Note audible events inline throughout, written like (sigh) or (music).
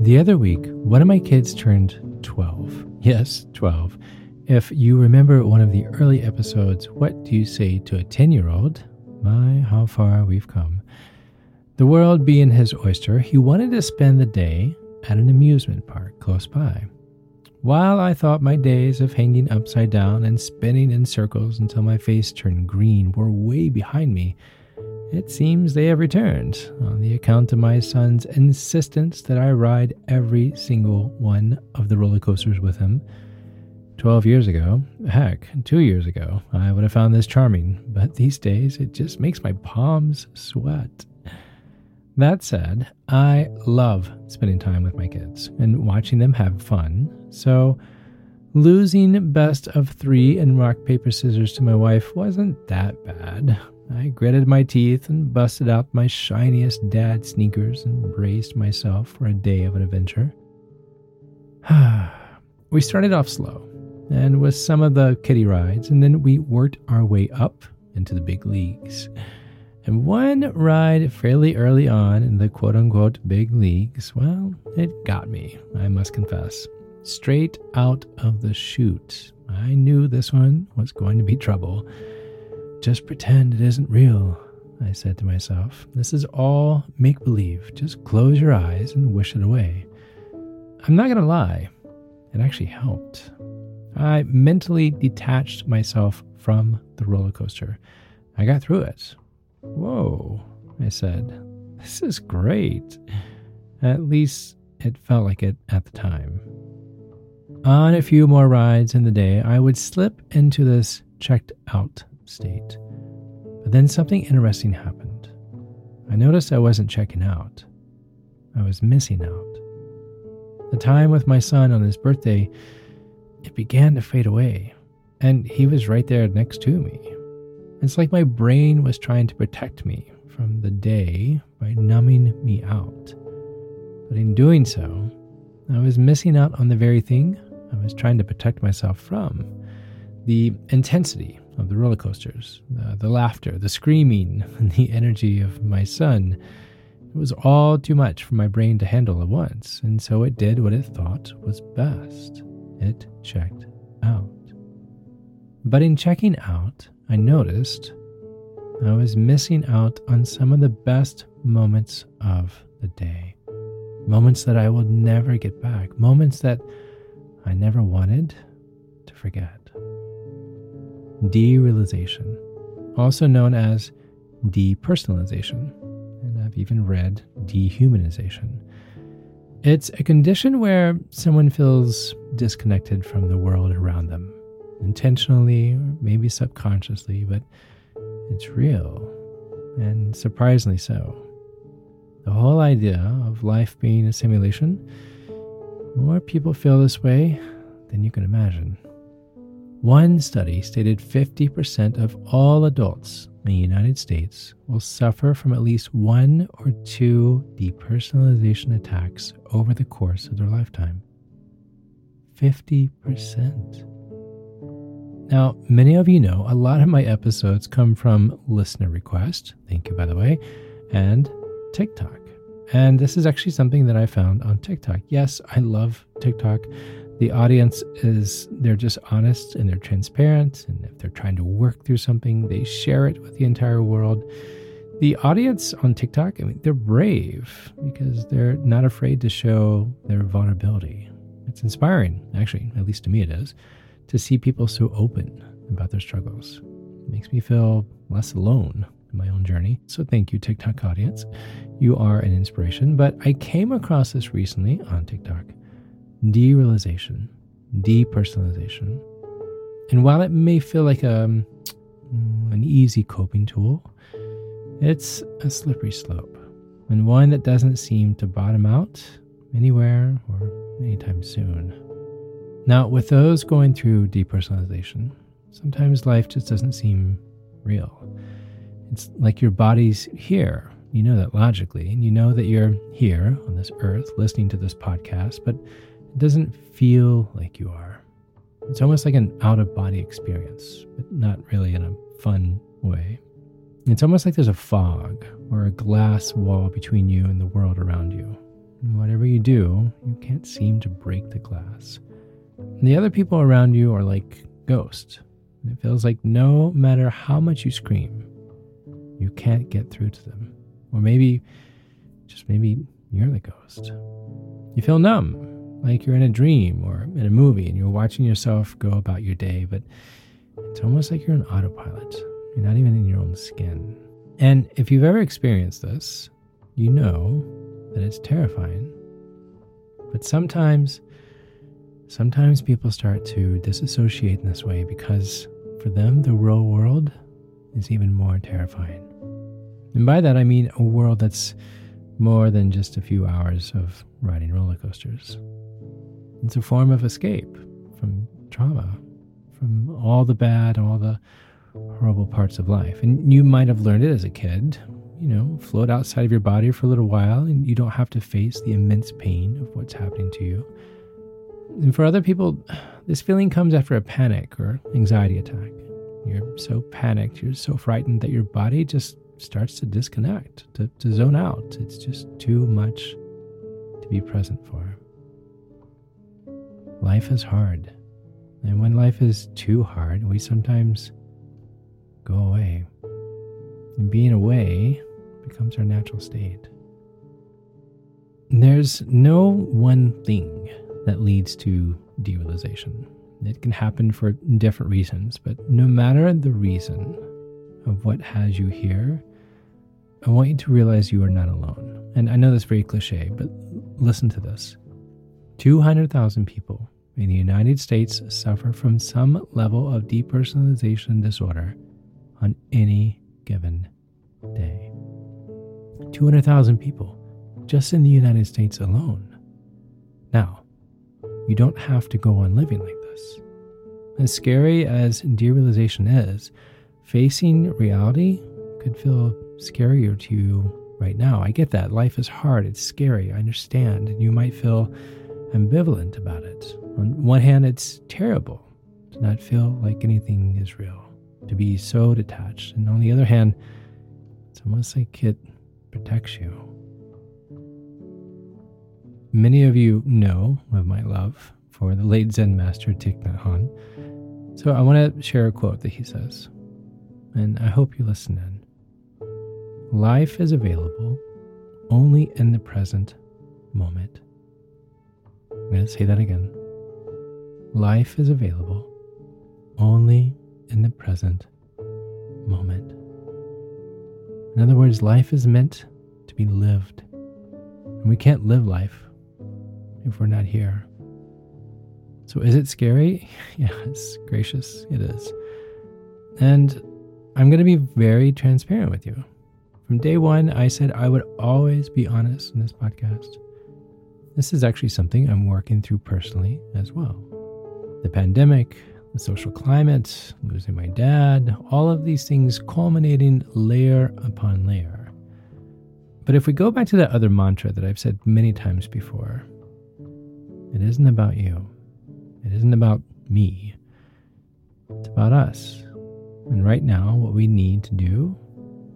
The other week, one of my kids turned 12. Yes, 12. If you remember one of the early episodes, What Do You Say to a 10 year old? My, how far we've come. The world being his oyster, he wanted to spend the day at an amusement park close by. While I thought my days of hanging upside down and spinning in circles until my face turned green were way behind me, it seems they have returned on the account of my son's insistence that I ride every single one of the roller coasters with him. Twelve years ago, heck, two years ago, I would have found this charming, but these days it just makes my palms sweat. That said, I love spending time with my kids and watching them have fun, so losing best of three in rock, paper, scissors to my wife wasn't that bad. I gritted my teeth and busted out my shiniest dad sneakers and braced myself for a day of an adventure. (sighs) we started off slow and with some of the kiddie rides, and then we worked our way up into the big leagues. And one ride fairly early on in the quote unquote big leagues, well, it got me, I must confess. Straight out of the chute. I knew this one was going to be trouble. Just pretend it isn't real, I said to myself. This is all make believe. Just close your eyes and wish it away. I'm not going to lie, it actually helped. I mentally detached myself from the roller coaster. I got through it. Whoa, I said. This is great. At least it felt like it at the time. On a few more rides in the day, I would slip into this checked out state. But then something interesting happened. I noticed I wasn't checking out, I was missing out. The time with my son on his birthday, it began to fade away, and he was right there next to me. It's like my brain was trying to protect me from the day by numbing me out. But in doing so, I was missing out on the very thing I was trying to protect myself from the intensity of the roller coasters, the, the laughter, the screaming, (laughs) and the energy of my son. It was all too much for my brain to handle at once, and so it did what it thought was best. It checked out. But in checking out, I noticed I was missing out on some of the best moments of the day. Moments that I will never get back. Moments that I never wanted to forget derealization, also known as depersonalization, and I've even read dehumanization. It's a condition where someone feels disconnected from the world around them, intentionally or maybe subconsciously, but it's real, and surprisingly so. The whole idea of life being a simulation, more people feel this way than you can imagine. One study stated 50% of all adults in the United States will suffer from at least one or two depersonalization attacks over the course of their lifetime. 50%. Now, many of you know a lot of my episodes come from listener request. Thank you, by the way, and TikTok. And this is actually something that I found on TikTok. Yes, I love TikTok the audience is they're just honest and they're transparent and if they're trying to work through something they share it with the entire world. The audience on tiktok i mean they're brave because they're not afraid to show their vulnerability. It's inspiring actually at least to me it is to see people so open about their struggles. It makes me feel less alone in my own journey. So thank you tiktok audience. You are an inspiration but i came across this recently on tiktok derealization, depersonalization. And while it may feel like a, um, an easy coping tool, it's a slippery slope and one that doesn't seem to bottom out anywhere or anytime soon. Now, with those going through depersonalization, sometimes life just doesn't seem real. It's like your body's here. You know that logically, and you know that you're here on this earth listening to this podcast, but it doesn't feel like you are. It's almost like an out of body experience, but not really in a fun way. It's almost like there's a fog or a glass wall between you and the world around you. And whatever you do, you can't seem to break the glass. And the other people around you are like ghosts. And it feels like no matter how much you scream, you can't get through to them. Or maybe, just maybe, you're the ghost. You feel numb, like you're in a dream or in a movie and you're watching yourself go about your day, but it's almost like you're on autopilot. You're not even in your own skin. And if you've ever experienced this, you know that it's terrifying. But sometimes, sometimes people start to disassociate in this way because for them, the real world is even more terrifying. And by that, I mean a world that's more than just a few hours of riding roller coasters. It's a form of escape from trauma, from all the bad, all the horrible parts of life. And you might have learned it as a kid, you know, float outside of your body for a little while and you don't have to face the immense pain of what's happening to you. And for other people, this feeling comes after a panic or anxiety attack. You're so panicked, you're so frightened that your body just starts to disconnect, to, to zone out. It's just too much to be present for. Life is hard. And when life is too hard, we sometimes go away. And being away becomes our natural state. There's no one thing that leads to derealization. It can happen for different reasons, but no matter the reason of what has you here, I want you to realize you are not alone. And I know that's very cliche, but listen to this 200,000 people in the United States suffer from some level of depersonalization disorder on any given day. 200,000 people just in the United States alone. Now, you don't have to go on living like this. As scary as derealization is, facing reality could feel scarier to you right now. I get that. Life is hard, it's scary, I understand, and you might feel ambivalent about it. On one hand, it's terrible to not feel like anything is real, to be so detached. And on the other hand, it's almost like it protects you. Many of you know of my love for the late Zen master Thich Nhat Hanh. So I want to share a quote that he says, and I hope you listen in. Life is available only in the present moment. I'm going to say that again. Life is available only in the present moment. In other words, life is meant to be lived. And we can't live life if we're not here. So is it scary? (laughs) Yes, gracious, it is. And I'm going to be very transparent with you. From day one, I said I would always be honest in this podcast. This is actually something I'm working through personally as well. The pandemic, the social climate, losing my dad, all of these things culminating layer upon layer. But if we go back to that other mantra that I've said many times before, it isn't about you. It isn't about me. It's about us. And right now, what we need to do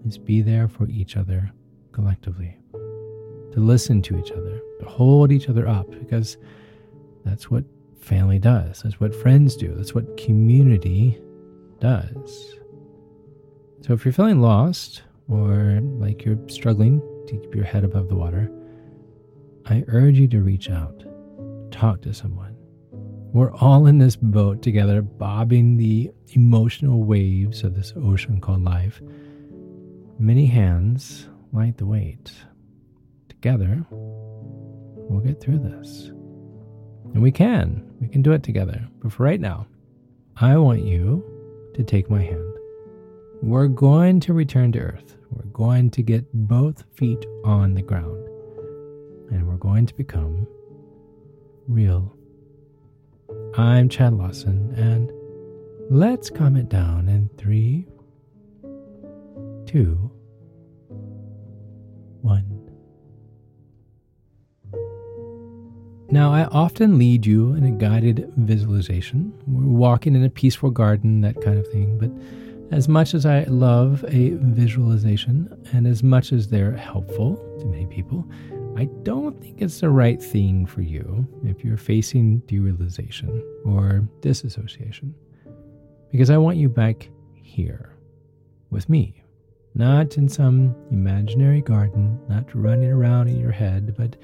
is be there for each other collectively, to listen to each other, to hold each other up, because that's what family does. That's what friends do. That's what community does. So if you're feeling lost or like you're struggling to keep your head above the water, I urge you to reach out, talk to someone. We're all in this boat together, bobbing the emotional waves of this ocean called life. Many hands light the weight. Together, we'll get through this. And we can. We can do it together. But for right now, I want you to take my hand. We're going to return to Earth. We're going to get both feet on the ground. And we're going to become real. I'm Chad Lawson, and let's calm it down in three, two, one. Now, I often lead you in a guided visualization. We're walking in a peaceful garden, that kind of thing. But as much as I love a visualization, and as much as they're helpful to many people, I don't think it's the right thing for you if you're facing derealization or disassociation. Because I want you back here with me, not in some imaginary garden, not running around in your head, but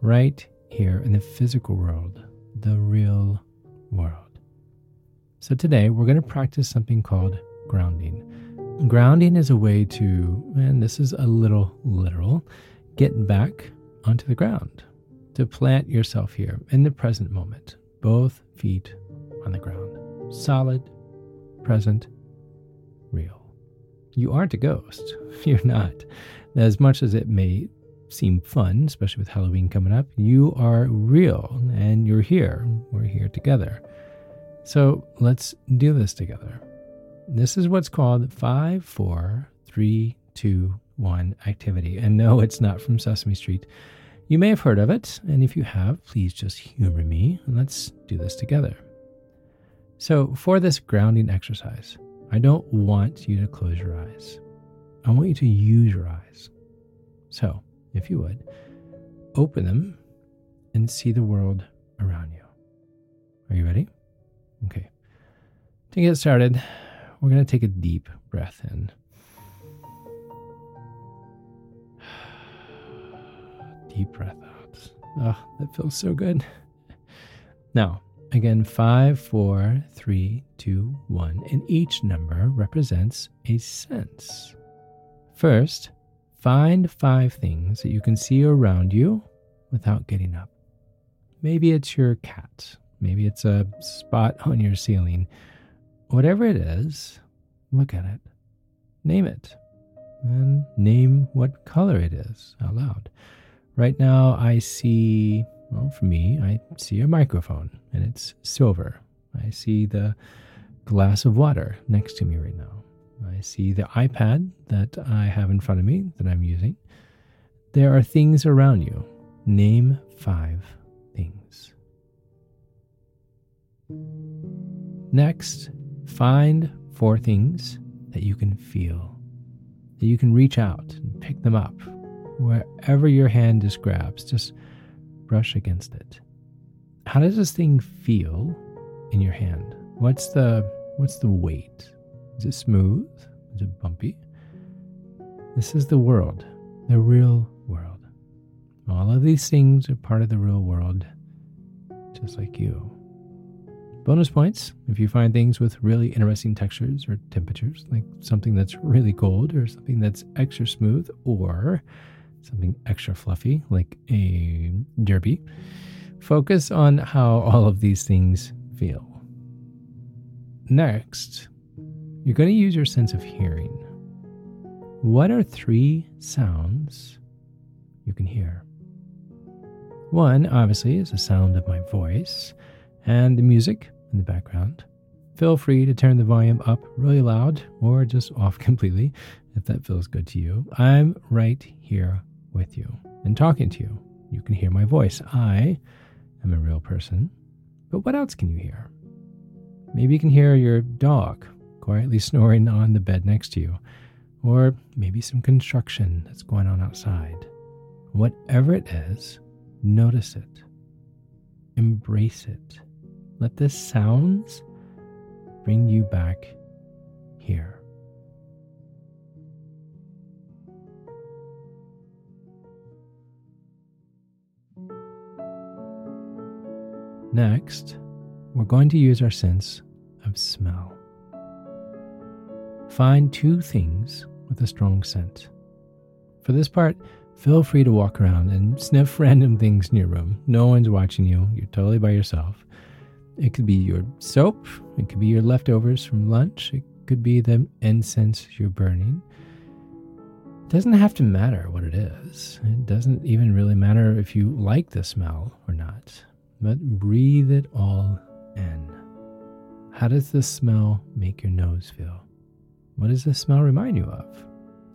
right here in the physical world, the real world. So today we're going to practice something called grounding. Grounding is a way to, and this is a little literal, get back onto the ground, to plant yourself here in the present moment, both feet on the ground, solid, present, real. You aren't a ghost. (laughs) You're not. As much as it may seem fun, especially with Halloween coming up, you are real and you're here. We're here together. So let's do this together. This is what's called 5, 4, 3, 2, 1 activity. And no, it's not from Sesame Street. You may have heard of it, and if you have, please just humor me and let's do this together. So, for this grounding exercise, I don't want you to close your eyes. I want you to use your eyes. So, if you would, open them and see the world around you. Are you ready? Okay. To get started, we're going to take a deep breath in. (sighs) Deep breath out. Oh, that feels so good. (laughs) Now, again, five, four, three, two, one, and each number represents a sense. First, find five things that you can see around you without getting up. Maybe it's your cat Maybe it's a spot on your ceiling. Whatever it is, look at it. Name it. And name what color it is out loud. Right now, I see, well, for me, I see a microphone and it's silver. I see the glass of water next to me right now. I see the iPad that I have in front of me that I'm using. There are things around you. Name five things. Next, find four things that you can feel, that you can reach out and pick them up. Wherever your hand just grabs, just brush against it. How does this thing feel in your hand? What's the what's the weight? Is it smooth? Is it bumpy? This is the world, the real world. All of these things are part of the real world, just like you. Bonus points if you find things with really interesting textures or temperatures, like something that's really cold or something that's extra smooth or something extra fluffy, like a derby. Focus on how all of these things feel. Next, you're going to use your sense of hearing. What are three sounds you can hear? One, obviously, is the sound of my voice and the music in the background. Feel free to turn the volume up really loud or just off (laughs) completely if that feels good to you. I'm right here with you and talking to you. You can hear my voice. I am a real person. But what else can you hear? Maybe you can hear your dog quietly snoring on the bed next to you, or maybe some construction that's going on outside. Whatever it is, notice it, embrace it let the sounds bring you back here. Next, we're going to use our sense of smell. Find two things with a strong scent. For this part, feel free to walk around and sniff (laughs) random things in your room. No one's watching you, you're totally by yourself. It could be your soap, it could be your leftovers from lunch, it could be the incense you're burning. It doesn't have to matter what it is. It doesn't even really matter if you like the smell or not. But breathe it all in. How does the smell make your nose feel? What does the smell remind you of?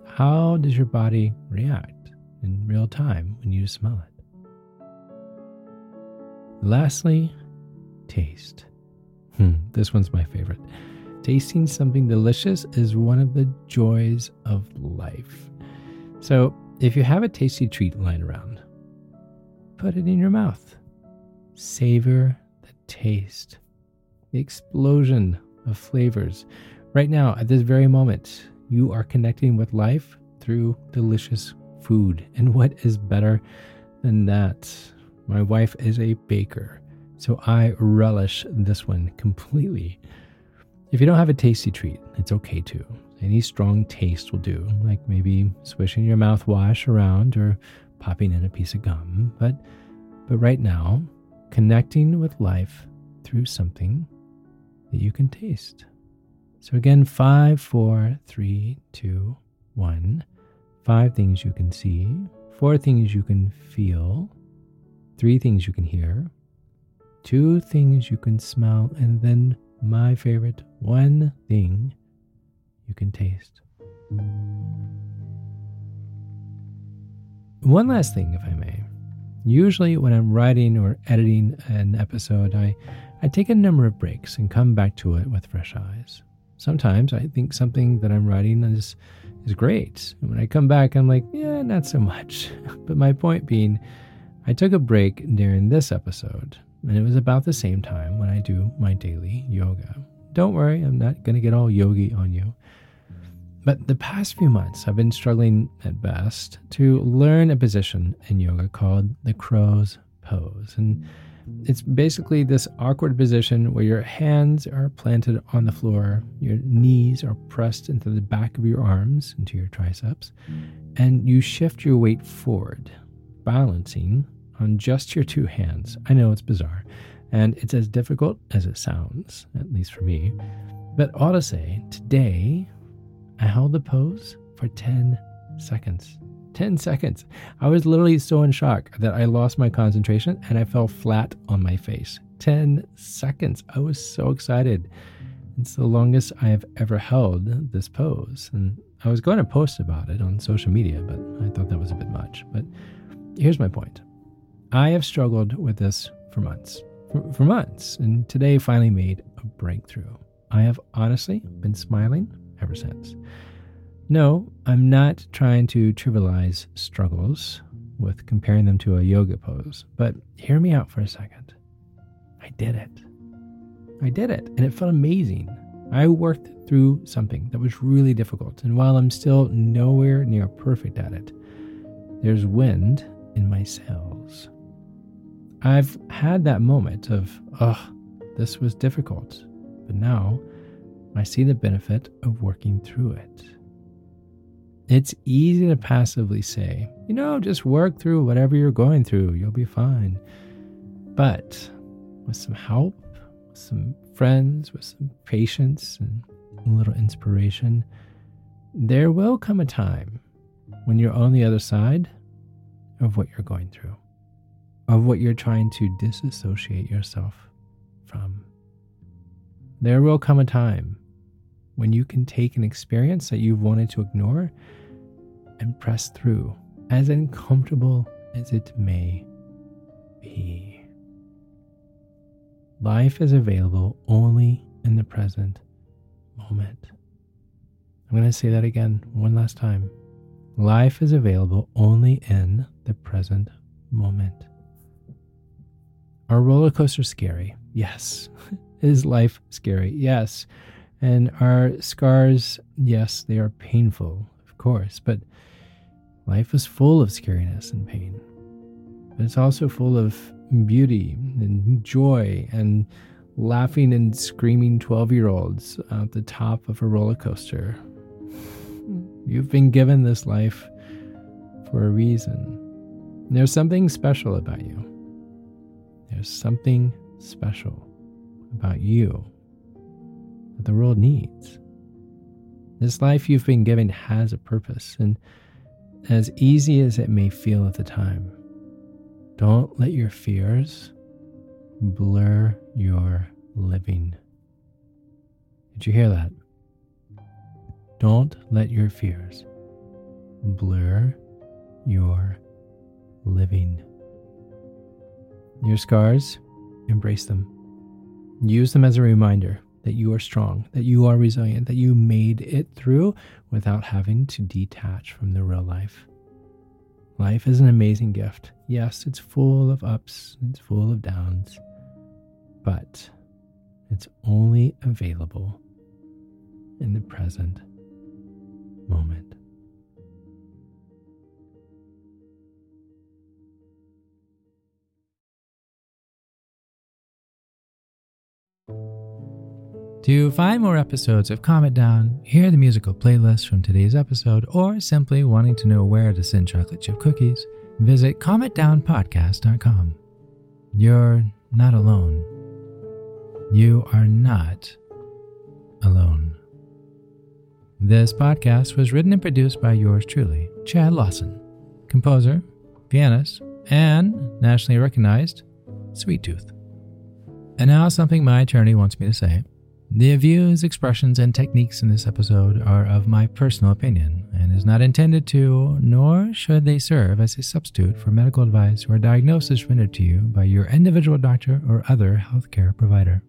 How does your body react in real time when you smell it? Lastly, taste. Hmm, this one's my favorite. Tasting something delicious is one of the joys of life. So, if you have a tasty treat lying around, put it in your mouth. Savor the taste, the explosion of flavors. Right now, at this very moment, you are connecting with life through delicious food. And what is better than that? My wife is a baker, so I relish this one completely. If you don't have a tasty treat, it's okay too. Any strong taste will do, like maybe swishing your mouthwash around or popping in a piece of gum. But but right now, connecting with life through something that you can taste. So again, five, four, three, two, one. Five things you can see, four things you can feel, three things you can hear, two things you can smell, and then my favorite, one thing you can taste. One last thing, if I may. Usually, when I'm writing or editing an episode, I, I take a number of breaks and come back to it with fresh eyes. Sometimes I think something that I'm writing is, is great. And when I come back, I'm like, yeah, not so much. (laughs) But my point being, I took a break during this episode, and it was about the same time when I do my daily yoga. Don't worry, I'm not going to get all yogi on you. But the past few months, I've been struggling at best to learn a position in yoga called the crow's pose. And it's basically this awkward position where your hands are planted on the floor, your knees are pressed into the back of your arms, into your triceps, and you shift your weight forward, balancing on just your two hands. I know it's bizarre, and it's as difficult as it sounds, at least for me. But say, today I held the pose for 10 seconds. 10 seconds. I was literally so in shock that I lost my concentration and I fell flat on my face. 10 seconds. I was so excited. It's the longest I have ever held this pose. And I was going to post about it on social media, but I thought that was a bit much. But here's my point I have struggled with this for months. For, for months. And today finally made a breakthrough. I have honestly been smiling ever since. No, I'm not trying to trivialize struggles with comparing them to a yoga pose, but hear me out for a second. I did it. I did it, and it felt amazing. I worked through something that was really difficult, and while I'm still nowhere near perfect at it, there's wind in my sails. I've had that moment of, oh, this was difficult, but now I see the benefit of working through it. It's easy to passively say, you know, just work through whatever you're going through, you'll be fine. But with some help, with some friends, with some patience and a little inspiration, there will come a time when you're on the other side of what you're going through, of what you're trying to disassociate yourself. There will come a time when you can take an experience that you've wanted to ignore and press through, as uncomfortable as it may be. Life is available only in the present moment. I'm going to say that again one last time. Life is available only in the present moment. Are roller coasters scary? Yes. (laughs) Is life scary? Yes. And our scars, yes, they are painful, of course, but life is full of scariness and pain. But it's also full of beauty and joy and laughing and screaming 12 year olds at the top of a roller coaster. Hmm. You've been given this life for a reason. There's something special about you. There's something special about you that the world needs. This life you've been given has a purpose, and as easy as it may feel at the time, don't let your fears blur your living. Did you hear that? Don't let your fears blur your living. Your scars, embrace them. Use them as a reminder that you are strong, that you are resilient, that you made it through without having to detach from the real life. Life is an amazing gift. Yes, it's full of ups, it's full of downs, but it's only available in the present moment. To find more episodes of Calm It Down, hear the musical playlist from today's episode, or simply wanting to know where to send chocolate chip cookies, visit calmitdownpodcast.com. You're not alone. You are not alone. This podcast was written and produced by yours truly, Chad Lawson, composer, pianist, and nationally recognized Sweet Tooth. And now, something my attorney wants me to say. The views, expressions, and techniques in this episode are of my personal opinion and is not intended to, nor should they serve as a substitute for medical advice or diagnosis rendered to you by your individual doctor or other healthcare provider.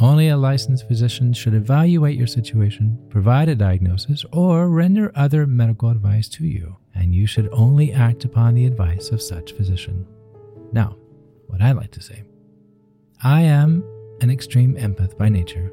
Only a licensed physician should evaluate your situation, provide a diagnosis, or render other medical advice to you, and you should only act upon the advice of such physician. Now, what I like to say I am an extreme empath by nature